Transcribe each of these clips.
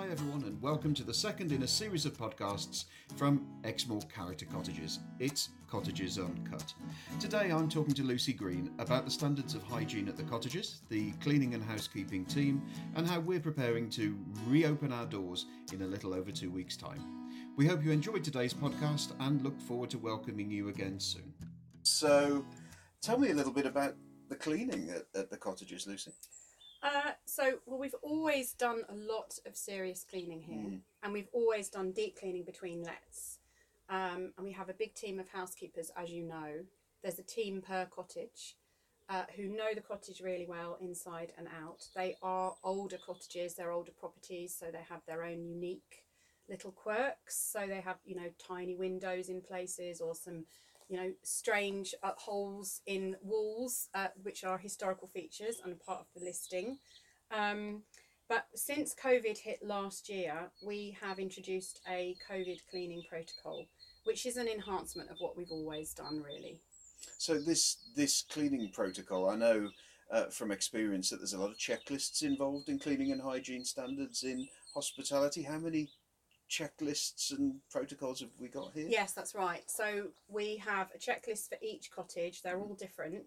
Hi, everyone, and welcome to the second in a series of podcasts from Exmoor Character Cottages. It's Cottages Uncut. Today I'm talking to Lucy Green about the standards of hygiene at the cottages, the cleaning and housekeeping team, and how we're preparing to reopen our doors in a little over two weeks' time. We hope you enjoyed today's podcast and look forward to welcoming you again soon. So, tell me a little bit about the cleaning at, at the cottages, Lucy. Uh, so, well, we've always done a lot of serious cleaning here, Mm. and we've always done deep cleaning between lets. Um, and we have a big team of housekeepers, as you know. There's a team per cottage uh, who know the cottage really well inside and out. They are older cottages, they're older properties, so they have their own unique little quirks. So they have, you know, tiny windows in places or some you know, strange uh, holes in walls, uh, which are historical features and part of the listing. Um, but since COVID hit last year, we have introduced a COVID cleaning protocol, which is an enhancement of what we've always done, really. So this this cleaning protocol, I know uh, from experience that there's a lot of checklists involved in cleaning and hygiene standards in hospitality. How many checklists and protocols have we got here? Yes, that's right. So we have a checklist for each cottage. They're all different,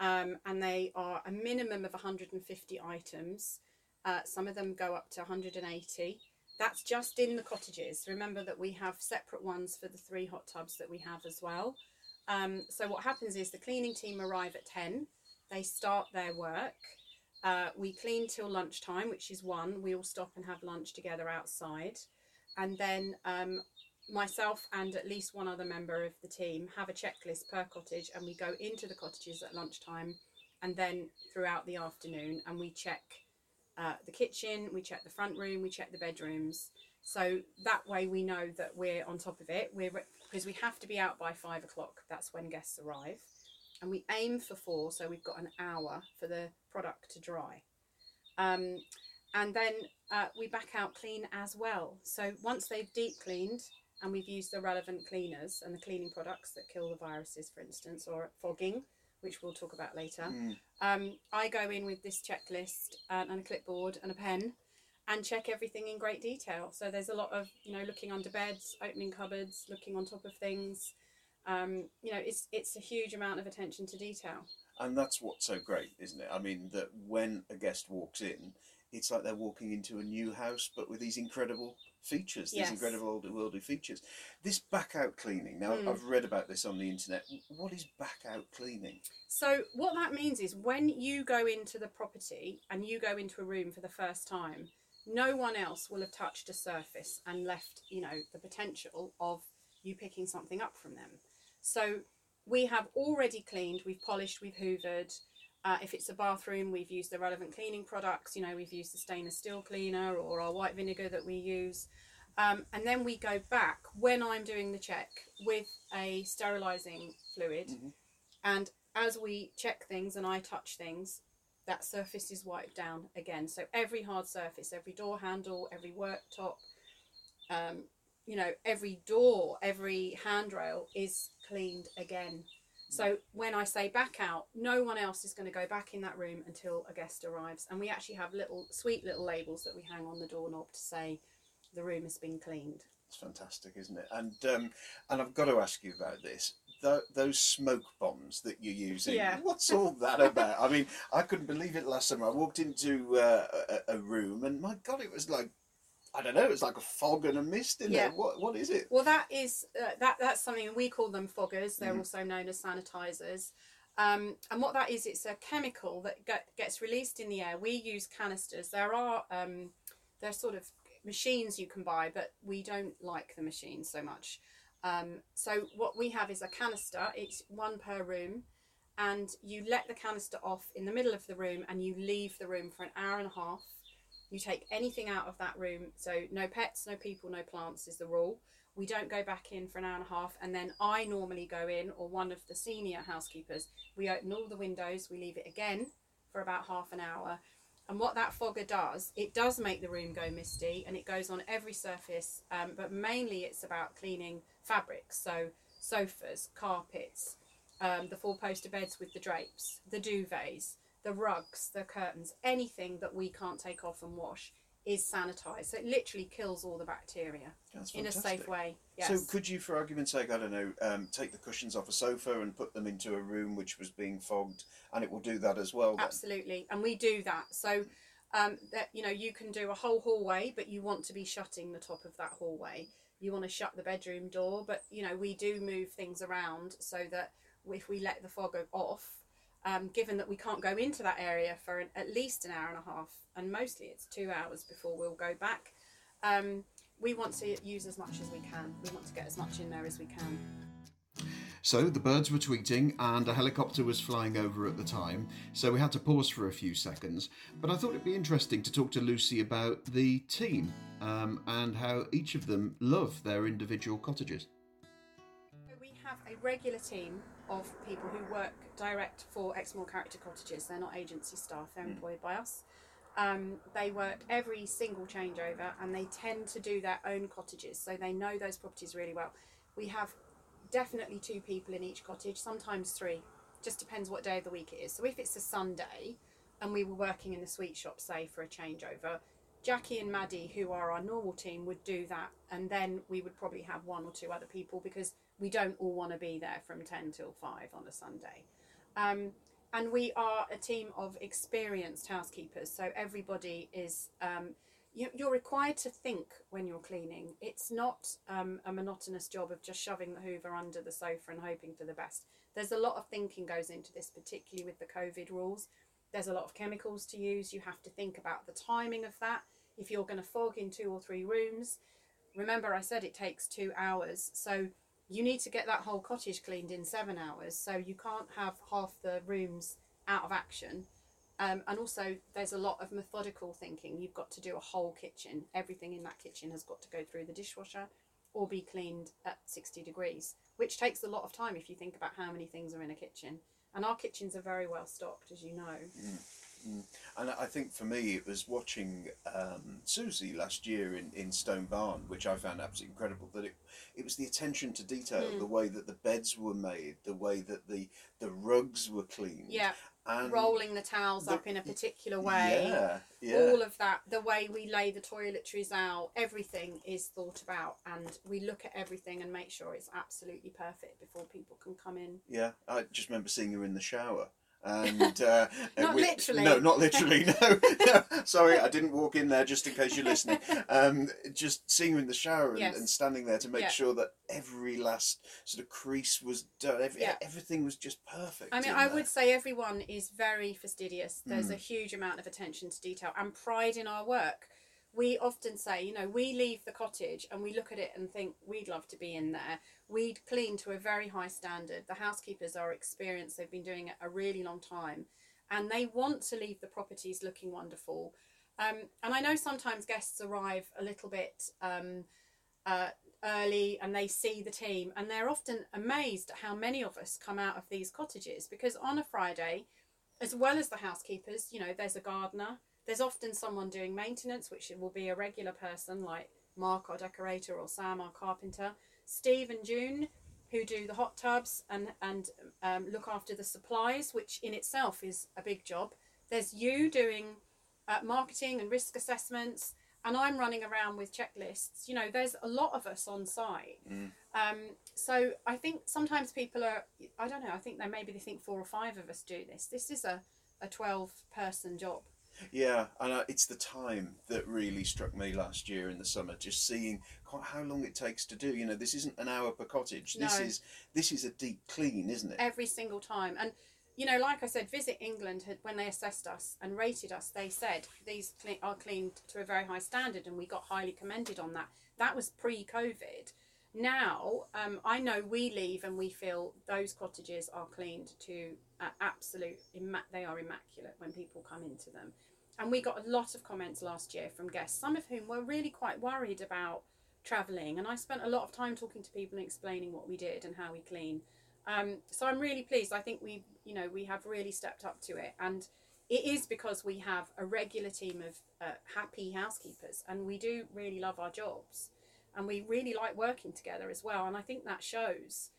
um, and they are a minimum of 150 items. Uh, some of them go up to 180. That's just in the cottages. Remember that we have separate ones for the three hot tubs that we have as well. Um, so what happens is the cleaning team arrive at 10. They start their work. Uh, we clean till lunchtime, which is one. We all stop and have lunch together outside. And then um, myself and at least one other member of the team have a checklist per cottage and we go into the cottages at lunchtime and then throughout the afternoon and we check uh, the kitchen, we check the front room, we check the bedrooms. So that way we know that we're on top of it. We're because we have to be out by five o'clock. That's when guests arrive, and we aim for four. So we've got an hour for the product to dry. Um, and then uh, we back out clean as well. So once they've deep cleaned and we've used the relevant cleaners and the cleaning products that kill the viruses, for instance, or fogging, which we'll talk about later, Mm. um, I go in with this checklist uh, and a clipboard and a pen and check everything in great detail. So there's a lot of you know looking under beds, opening cupboards, looking on top of things. Um, you know, it's it's a huge amount of attention to detail. And that's what's so great, isn't it? I mean, that when a guest walks in, it's like they're walking into a new house, but with these incredible features, these Yes. incredible old worldly features. This back out cleaning. Now, Mm. I've read about this on the internet. What is back out cleaning? So what that means is when you go into the property and you go into a room for the first time, no one else will have touched a surface and left, you know, the potential of you picking something up from them. So we have already cleaned, we've polished, we've hoovered. Uh, if it's a bathroom, we've used the relevant cleaning products. You know, we've used the stainless steel cleaner or our white vinegar that we use. Um, and then we go back when I'm doing the check with a sterilising fluid. Mhm. And as we check things and I touch things, that surface is wiped down again. So every hard surface, every door handle, every worktop, um, you know, every door, every handrail is cleaned again. So when I say back out, no one else is going to go back in that room until a guest arrives. And we actually have little sweet little labels that we hang on the doorknob to say the room has been cleaned. It's fantastic, isn't it? And um, and I've got to ask you about this. Th- those smoke bombs that you're using. Yeah. What's all that about? I mean, I couldn't believe it last summer. I walked into uh, a, a room, and my God, it was like I don't know. It's like a fog and a mist in Yeah. there. What what is it? Well, that is uh, that that's something we call them foggers. They're Mhm. also known as sanitizers. Um, and what that is, it's a chemical that get, gets released in the air. We use canisters. There are um, there are sort of machines you can buy, but we don't like the machines so much. Um, so what we have is a canister. It's one per room, and you let the canister off in the middle of the room, and you leave the room for an hour and a half. You take anything out of that room, so no pets, no people, no plants is the rule. We don't go back in for an hour and a half, and then I normally go in, or one of the senior housekeepers. We open all the windows, we leave it again for about half an hour. And what that fogger does, it does make the room go misty, and it goes on every surface, um, but mainly it's about cleaning fabrics, so sofas, carpets, um, the four poster beds with the drapes, the duvets, the rugs, the curtains, anything that we can't take off and wash is sanitised. So it literally kills all the bacteria That's in a safe way. Yes. So, could you, for argument's sake, I don't know, um, take the cushions off a sofa and put them into a room which was being fogged, and it will do that as well? Then? Absolutely, and we do that. So, um, that you know, you can do a whole hallway, but you want to be shutting the top of that hallway. You want to shut the bedroom door, but you know, we do move things around so that if we let the fog off, um, given that we can't go into that area for an, at least an hour and a half, and mostly it's two hours before we'll go back. Um, we want to use as much as we can. We want to get as much in there as we can. So the birds were tweeting and a helicopter was flying over at the time, so we had to pause for a few seconds. But I thought it'd be interesting to talk to Lucy about the team um, and how each of them love their individual cottages. We have a regular team of people who work direct for Exmoor Character Cottages. They're not agency staff, they're employed by us. Um, they work every single changeover and they tend to do their own cottages, so they know those properties really well. We have definitely two people in each cottage, sometimes three, just depends what day of the week it is. So if it's a Sunday and we were working in the sweet shop, say, for a changeover, Jackie and Maddie, who are our normal team, would do that, and then we would probably have one or two other people because we don't all want to be there from 10 till 5 on a Sunday. Um, and we are a team of experienced housekeepers, so everybody is. Um, you, you're required to think when you're cleaning. It's not um, a monotonous job of just shoving the Hoover under the sofa and hoping for the best. There's a lot of thinking goes into this, particularly with the COVID rules. There's a lot of chemicals to use. You have to think about the timing of that. If you're going to fog in two or three rooms, remember I said it takes two hours. So you need to get that whole cottage cleaned in seven hours. So you can't have half the rooms out of action. Um, and also, there's a lot of methodical thinking. You've got to do a whole kitchen. Everything in that kitchen has got to go through the dishwasher or be cleaned at 60 degrees, which takes a lot of time if you think about how many things are in a kitchen. And our kitchens are very well stocked, as you know. And I think for me, it was watching um, Susie last year in, in Stone Barn, which I found absolutely incredible. That it, it was the attention to detail, Hmm. the way that the beds were made, the way that the, the rugs were cleaned. Yeah, and rolling the towels the- up in a particular way. Yeah, yeah. all of that the way we lay the toiletries out everything is thought about and we look at everything and make sure it's absolutely perfect before people can come in Yeah, I just remember seeing her in the shower. And uh, Not we- literally. No, not literally. No, no. Sorry, I didn't walk in there just in case you're listening. Um, just seeing her in the shower and, Yes. and standing there to make Yeah. sure that every last sort of crease was done. Every, Yeah. Everything was just perfect. i mean i there. would say everyone is very fastidious there's Hmm. a huge amount of attention to detail and pride in our work we often say you know we leave the cottage and we look at it and think we'd love to be in there. We'd clean to a very high standard. The housekeepers are experienced. They've been doing it a really long time. And they want to leave the properties looking wonderful. Um, and i know sometimes guests arrive a little bit um, uh, early and they see the team and they're often amazed at how many of us come out of these cottages because on a friday as well as the housekeepers you know there's a gardener there's often someone doing maintenance which will be a regular person like mark our decorator or sam our carpenter steve and june who do the hot tubs and and um, look after the supplies which in itself is a big job there's you doing uh, marketing and risk assessments and I'm running around with checklists. You know, there's a lot of us on site. Um, so I think sometimes people are, I don't know, I think they maybe they think four or five of us do this. This is a, a 12 person job. Yeah, and uh, it's the time that really struck me last year in the summer. Just seeing quite how long it takes to do. You know, this isn't an hour per cottage. This is this is a deep clean, isn't it? every single time. And you know, like I said, Visit England had when they assessed us and rated us, they said these are cleaned to a very high standard, and we got highly commended on that. That was pre-COVID. Now, um, I know we leave and we feel those cottages are cleaned to uh, absolute. Imma- they are immaculate when people come into them. And we got a lot of comments last year from guests, some of whom were really quite worried about travelling. And I spent a lot of time talking to people and explaining what we did and how we clean. Um, so I'm really pleased. I think we, you know, we have really stepped up to it, and it is because we have a regular team of uh, happy housekeepers, and we do really love our jobs, and we really like working together as well. And I think that shows.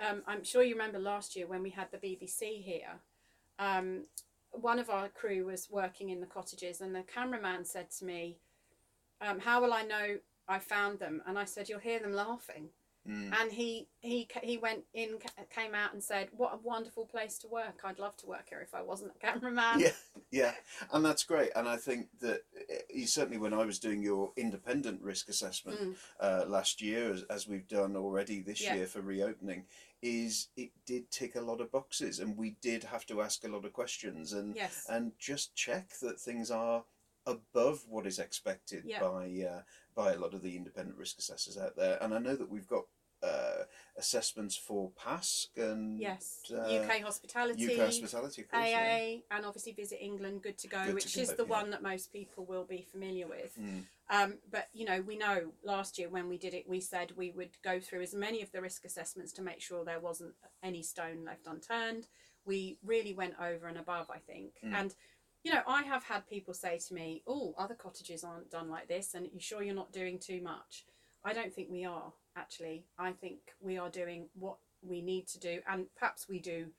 Um, I'm sure you remember last year when we had the BBC here. Um, one of our crew was working in the cottages, and the cameraman said to me, um, how will I know I found them? And I said, you'll hear them laughing. Mm. And he he he went in, came out and said, "What a wonderful place to work! I'd love to work here if I wasn't a cameraman." Yeah, yeah, and that's great. And I think that uh, you certainly, when I was doing your independent risk assessment Mm. uh, last year, as, as we've done already this Yeah. year for reopening, is it did tick a lot of boxes, and we did have to ask a lot of questions and Yes. and just check that things are above what is expected Yeah. by uh, by a lot of the independent risk assessors out there. And I know that we've got uh, assessments for PASC and yes. uh, UK hospitality. UK hospitality, course. AA yeah. and obviously Visit England, Good to Go, Good to which Go, is the yeah. one that most people will be familiar with. Mm. Um, but you know, we know last year when we did it, we said we would go through as many of the risk assessments to make sure there wasn't any stone left unturned. We really went over and above, I think. Mm. And you know, I have had people say to me, "Oh, other cottages aren't done like this, and you sure you're not doing too much?" I don't think we are actually. I think we are doing what we need to do, and perhaps we do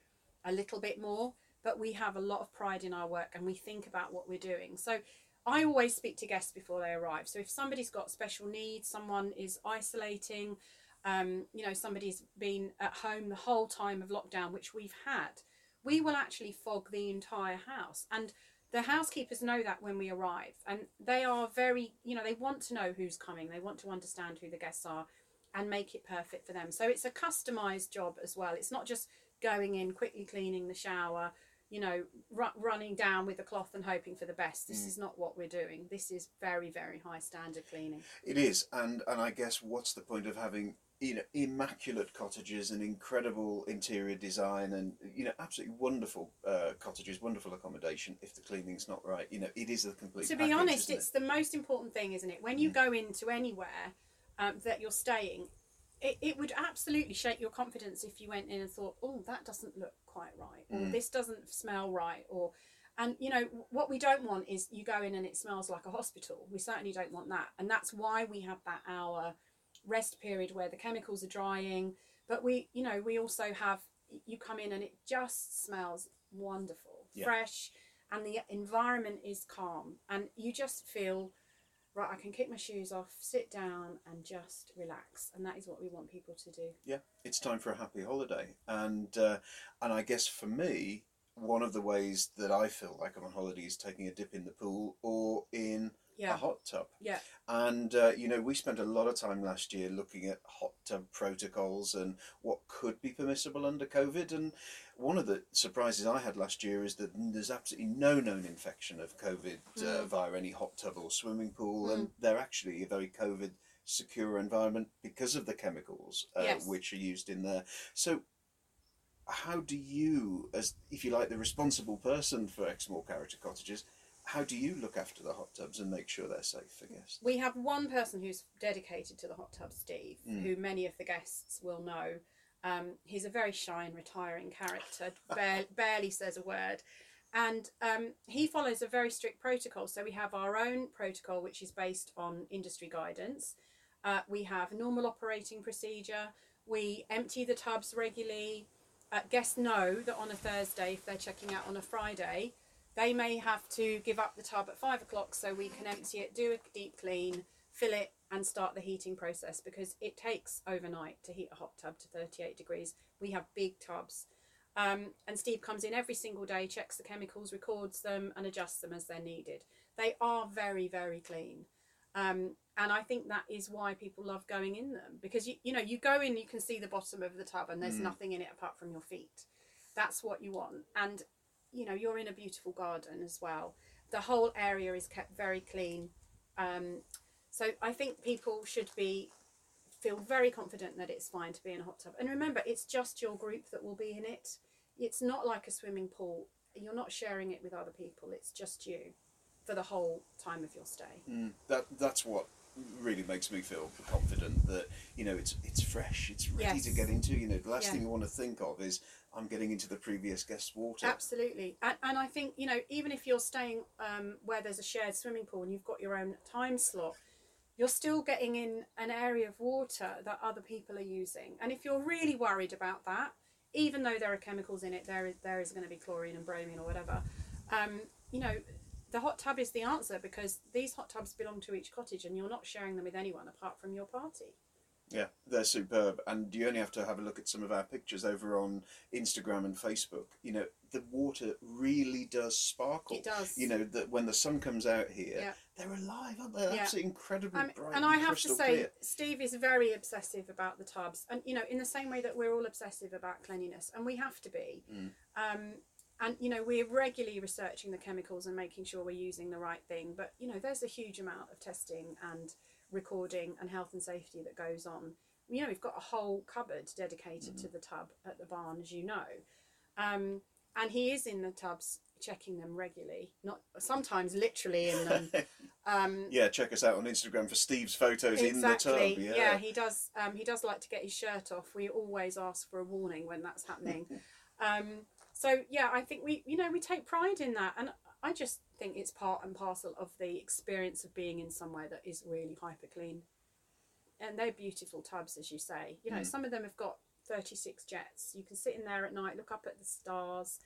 a little bit more. But we have a lot of pride in our work, and we think about what we're doing. So I always speak to guests before they arrive. So if somebody's got special needs, someone is isolating, um, you know, somebody's been at home the whole time of lockdown, which we've had, we will actually fog the entire house. And the housekeepers know that when we arrive. And they are very, you know, they want to know who's coming, they want to understand who the guests are and make it perfect for them. So it's a customized job as well. It's not just going in, quickly cleaning the shower, you know, ru- running down with a cloth and hoping for the best. This Mm. is not what we're doing. This is very, very high standard cleaning. It is, and and I guess what's the point of having you know immaculate cottages and incredible interior design and you know absolutely wonderful uh, cottages, wonderful accommodation if the cleaning's not right. You know, it is a complete. to be package, honest, isn't it? it's the most important thing, isn't it? When you Mm. go into anywhere um, that you're staying, it, it would absolutely shake your confidence if you went in and thought, oh, that doesn't look quite right, or Mm. this doesn't smell right, or. And you know what we don't want is you go in and it smells like a hospital. We certainly don't want that, and that's why we have that hour rest period where the chemicals are drying. But we, you know, we also have you come in and it just smells wonderful, Yeah. fresh, and the environment is calm, and you just feel right. I can kick my shoes off, sit down, and just relax, and that is what we want people to do. yeah, it's time for a happy holiday, and uh, and I guess for me, one of the ways that I feel like I'm on holiday is taking a dip in the pool or in a hot tub. yeah, And uh, you know, we spent a lot of time last year looking at hot tub protocols and what could be permissible under COVID. And one of the surprises I had last year is that there's absolutely no known infection of COVID uh, Mm. via any hot tub or swimming pool, and they're actually a very COVID secure environment because of the chemicals uh, Yes. which are used in there. So. How do you, as if you like, the responsible person for Exmoor Character Cottages, how do you look after the hot tubs and make sure they're safe for guests? we have one person who's dedicated to the hot tub, Steve, Mm. who many of the guests will know. Um, he's a very shy and retiring character, bare, barely says a word. And um, he follows a very strict protocol. So we have our own protocol, which is based on industry guidance. Uh, we have normal operating procedure. We empty the tubs regularly. Uh, guests know that on a Thursday, if they're checking out on a Friday, they may have to give up the tub at five o'clock so we can empty it, do a deep clean, fill it, and start the heating process because it takes overnight to heat a hot tub to 38 degrees. We have big tubs. Um, and Steve comes in every single day, checks the chemicals, records them, and adjusts them as they're needed. They are very, very clean. Um, and I think that is why people love going in them because you, you know you go in, you can see the bottom of the tub, and there's Mm. nothing in it apart from your feet. That's what you want, and you know you're in a beautiful garden as well. The whole area is kept very clean, um, so I think people should be feel very confident that it's fine to be in a hot tub. And remember, it's just your group that will be in it. It's not like a swimming pool. You're not sharing it with other people. It's just you for the whole time of your stay. Mm, that that's what really makes me feel confident that you know it's it's fresh, it's ready to get into. You know, the last Yeah. thing you want to think of is I'm getting into the previous guest's water. Absolutely, and, and I think you know even if you're staying um, where there's a shared swimming pool and you've got your own time slot, you're still getting in an area of water that other people are using. And if you're really worried about that, even though there are chemicals in it, there is there is going to be chlorine and bromine or whatever. Um, you know, the hot tub is the answer because these hot tubs belong to each cottage and you're not sharing them with anyone apart from your party. Yeah, they're superb, and you only have to have a look at some of our pictures over on Instagram and Facebook. You know, the water really does sparkle. It does. You know that when the sun comes out here, Yeah. they're alive, aren't they? Yeah. Absolutely incredibly Um, bright. and I have to say, clear. Steve is very obsessive about the tubs, and you know, in the same way that we're all obsessive about cleanliness, and we have to be. Mm. Um, and you know, we're regularly researching the chemicals and making sure we're using the right thing. But you know, there's a huge amount of testing and recording and health and safety that goes on. You know, we've got a whole cupboard dedicated to the tub at the barn, as you know. Um, and he is in the tubs checking them regularly, not sometimes literally in them. Um, Yeah, check us out on Instagram for Steve's photos in the tub. exactly. Yeah, he does. Um, he does like to get his shirt off. We always ask for a warning when that's happening. so yeah, I think we, you know, we take pride in that, and I just think it's part and parcel of the experience of being in somewhere that is really hyper clean. And they're beautiful tubs, as you say. You know, Mm. some of them have got thirty-six jets. You can sit in there at night, look up at the stars,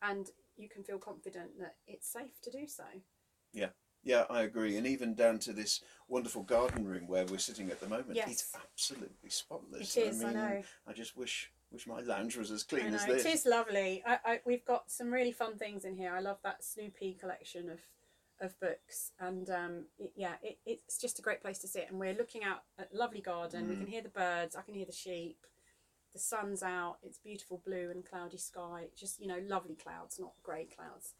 and you can feel confident that it's safe to do so. Yeah, yeah, I agree. And even down to this wonderful garden room where we're sitting at the moment, Yes. it's absolutely spotless. It is. I, mean, know. I just wish wish my lounge was as clean know as this. it is lovely. I, I we've got some really fun things in here. I love that Snoopy collection of of books, and um, it, yeah, it, it's just a great place to sit. And we're looking out at a lovely garden. We Mm. can hear the birds. I can hear the sheep. The sun's out. It's beautiful blue and cloudy sky. Just you know, lovely clouds, not grey clouds.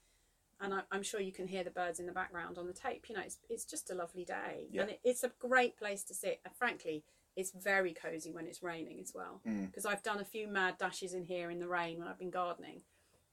And I, I'm sure you can hear the birds in the background on the tape. You know, it's it's just a lovely day, Yeah. and it, it's a great place to sit. And frankly, it's very cozy when it's raining as well Mm. because I've done a few mad dashes in here in the rain when I've been gardening,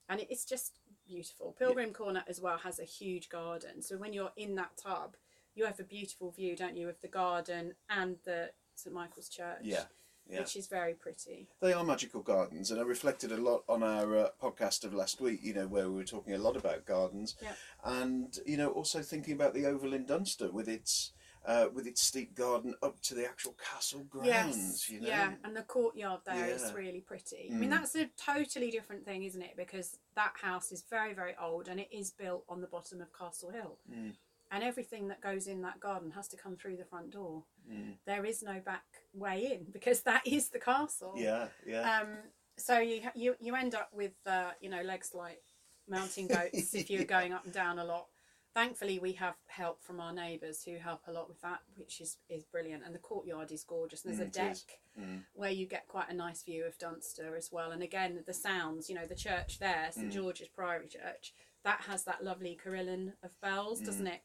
and it's just beautiful. Pilgrim Corner as well has a huge garden, so when you're in that tub, you have a beautiful view, don't you, of the garden and the St Michael's Church, Yeah, yeah. which is very pretty. They are magical gardens, and I reflected a lot on our uh, podcast of last week. You know, where we were talking a lot about gardens, Yeah. and you know, also thinking about the Oval in Dunster with its uh, with its steep garden up to the actual castle grounds. Yes, you know, yeah, and the courtyard there is Yeah. really pretty. I mean, Mm. that's a totally different thing, isn't it? Because that house is very, very old, and it is built on the bottom of Castle Hill, Mm. and everything that goes in that garden has to come through the front door. Mm. There is no back way in because that is the castle. yeah, yeah. Um. So you you you end up with uh, you know legs like mountain goats if you're going up and down a lot. Thankfully, we have help from our neighbours who help a lot with that, which is, is brilliant. And the courtyard is gorgeous. And there's Mm, a deck. Mm. where you get quite a nice view of Dunster as well. And again, the sounds, you know, the church there, St Mm. George's Priory Church, that has that lovely carillon of bells, Mm. doesn't it?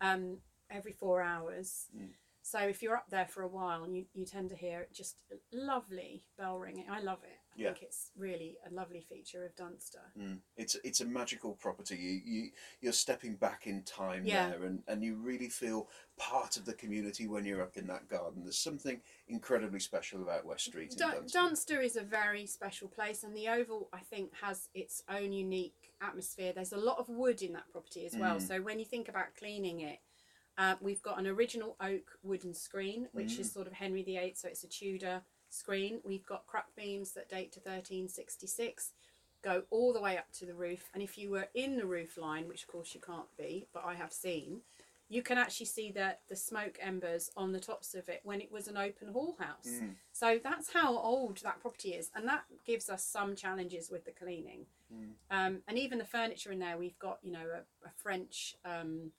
Um, every four hours. So if you're up there for a while, you, you tend to hear just lovely bell ringing. I love it. I Yeah. think it's really a lovely feature of Dunster. Mm. It's it's a magical property. You you you're stepping back in time Yeah. there, and, and you really feel part of the community when you're up in that garden. There's something incredibly special about West Street in Dun- Dunster. Dunster is a very special place, and the Oval, I think, has its own unique atmosphere. There's a lot of wood in that property as well. Mm. So when you think about cleaning it, uh, we've got an original oak wooden screen, which Mm. is sort of Henry VIII, so it's a Tudor screen. We've got cruck beams that date to 1366, go all the way up to the roof. And if you were in the roof line, which of course you can't be, but I have seen, you can actually see the, the smoke embers on the tops of it when it was an open hall house. Mm. So that's how old that property is, and that gives us some challenges with the cleaning. Mm. Um, and even the furniture in there, we've got you know a, a French um,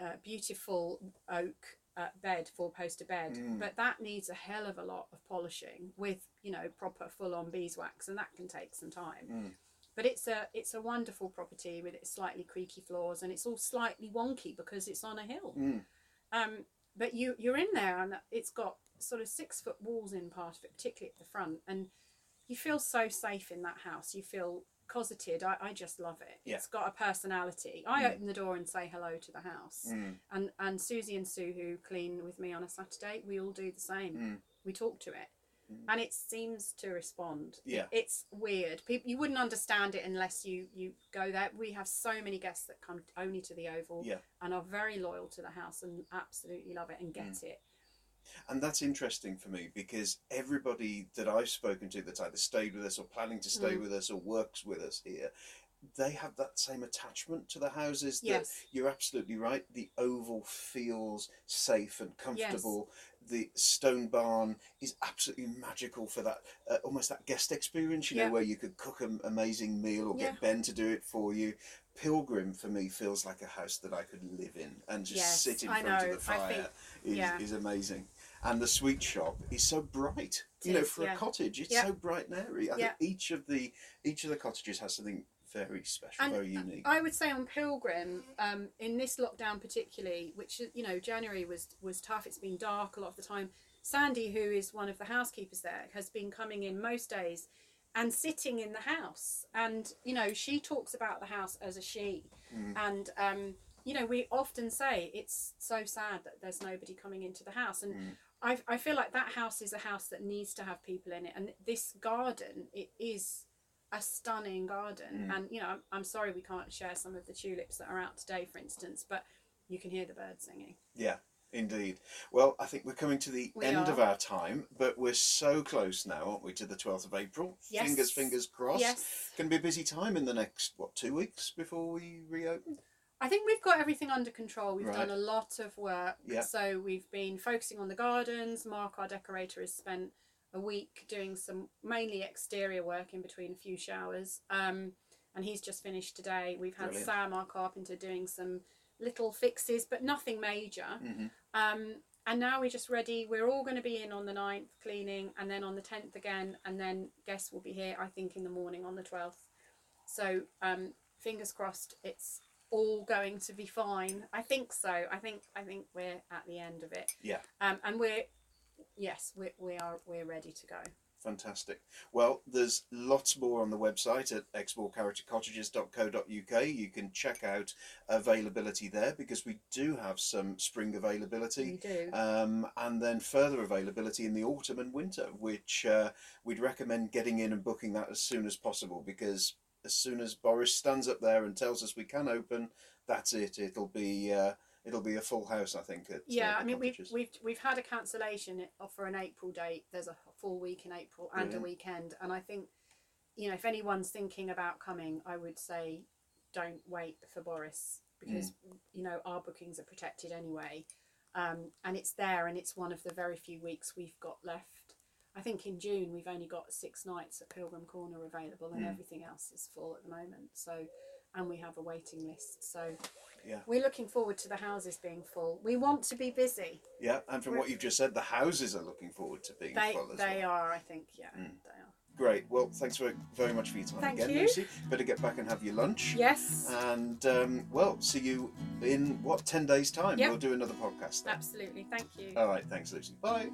uh, beautiful oak uh, bed, four poster bed, Mm. but that needs a hell of a lot of polishing with you know proper full on beeswax, and that can take some time. Mm. But it's a it's a wonderful property with its slightly creaky floors, and it's all slightly wonky because it's on a hill. Mm. Um, but you you're in there and it's got sort of six foot walls in part of it, particularly at the front, and you feel so safe in that house. You feel cosseted. I, I just love it. Yeah. It's got a personality. I Mm. open the door and say hello to the house, Mm. and and Susie and Sue who clean with me on a Saturday, we all do the same. Mm. We talk to it. Mm. And it seems to respond. Yeah. it's weird. People, you wouldn't understand it unless you you go there. We have so many guests that come only to the Oval Yeah. and are very loyal to the house and absolutely love it and get Mm. it. And that's interesting for me because everybody that I've spoken to that's either stayed with us or planning to stay Mm. with us or works with us here, they have that same attachment to the houses. That Yes. you're absolutely right. The oval feels safe and comfortable. Yes. The stone barn is absolutely magical for that, uh, almost that guest experience. You Yeah. know, where you could cook an amazing meal or Yeah. get Ben to do it for you. Pilgrim for me feels like a house that I could live in and just Yes, sit in I front know. of the fire think- is, yeah. is amazing. And the sweet shop is so bright. It you know, is, for yeah. a cottage, it's Yeah. so bright and airy. I Yeah. think each of the each of the cottages has something very special, And very unique. I would say on Pilgrim, um, in this lockdown particularly, which you know January was was tough. It's been dark a lot of the time. Sandy, who is one of the housekeepers there, has been coming in most days and sitting in the house. And you know she talks about the house as a she. Mm. And um, you know we often say it's so sad that there's nobody coming into the house. And Mm. I I feel like that house is a house that needs to have people in it. And this garden, it is a stunning garden Mm. and you know I'm, I'm sorry we can't share some of the tulips that are out today for instance but you can hear the birds singing Yeah, indeed. Well, I think we're coming to the We end are. of our time, but we're so close now, aren't we, to the 12th of April? Yes. Fingers, fingers crossed. yes Going to be a busy time in the next, what, two weeks before we reopen? I think we've got everything under control we've Right. done a lot of work Yeah. so we've been focusing on the gardens mark our decorator has spent a week doing some mainly exterior work in between a few showers um, and he's just finished today we've had Brilliant. sam our carpenter doing some little fixes but nothing major hmm Um, and now we're just ready. We're all going to be in on the 9th cleaning and then on the 10th again. And then guests will be here, I think, in the morning on the 12th. So um, fingers crossed it's all going to be fine. I think so. I think I think we're at the end of it. Yeah. Um, and we're, yes, we, we are, we're ready to go. Fantastic. Well, there's lots more on the website at exmoorcharactercottages.co.uk. You can check out availability there because we do have some spring availability. We do. Um, and then further availability in the autumn and winter, which uh, we'd recommend getting in and booking that as soon as possible because as soon as Boris stands up there and tells us we can open, that's it. It'll be uh, it'll be a full house, I think. At, uh, Yeah, the I mean we've we've we've had a cancellation for an April date. There's a full week in April and Brilliant. a weekend, and I think, you know, if anyone's thinking about coming, I would say, don't wait for Boris because you know our bookings are protected anyway, um, and it's there, and it's one of the very few weeks we've got left. I think in June we've only got six nights at Pilgrim Corner available, and Mm. everything else is full at the moment. So, and we have a waiting list. So, Yeah. we're looking forward to the houses being full. We want to be busy. Yeah, and from what you've just said, the houses are looking forward to being They full as they well. are, I think. Yeah, Mm. they are. Great. Well, thanks very, very much for your time Thank again, you. Lucy. Better get back and have your lunch. Yes, And um, well, see you in what ten days' time. Yep. We'll do another podcast. Then. absolutely. Thank you. All right. Thanks, Lucy. Bye.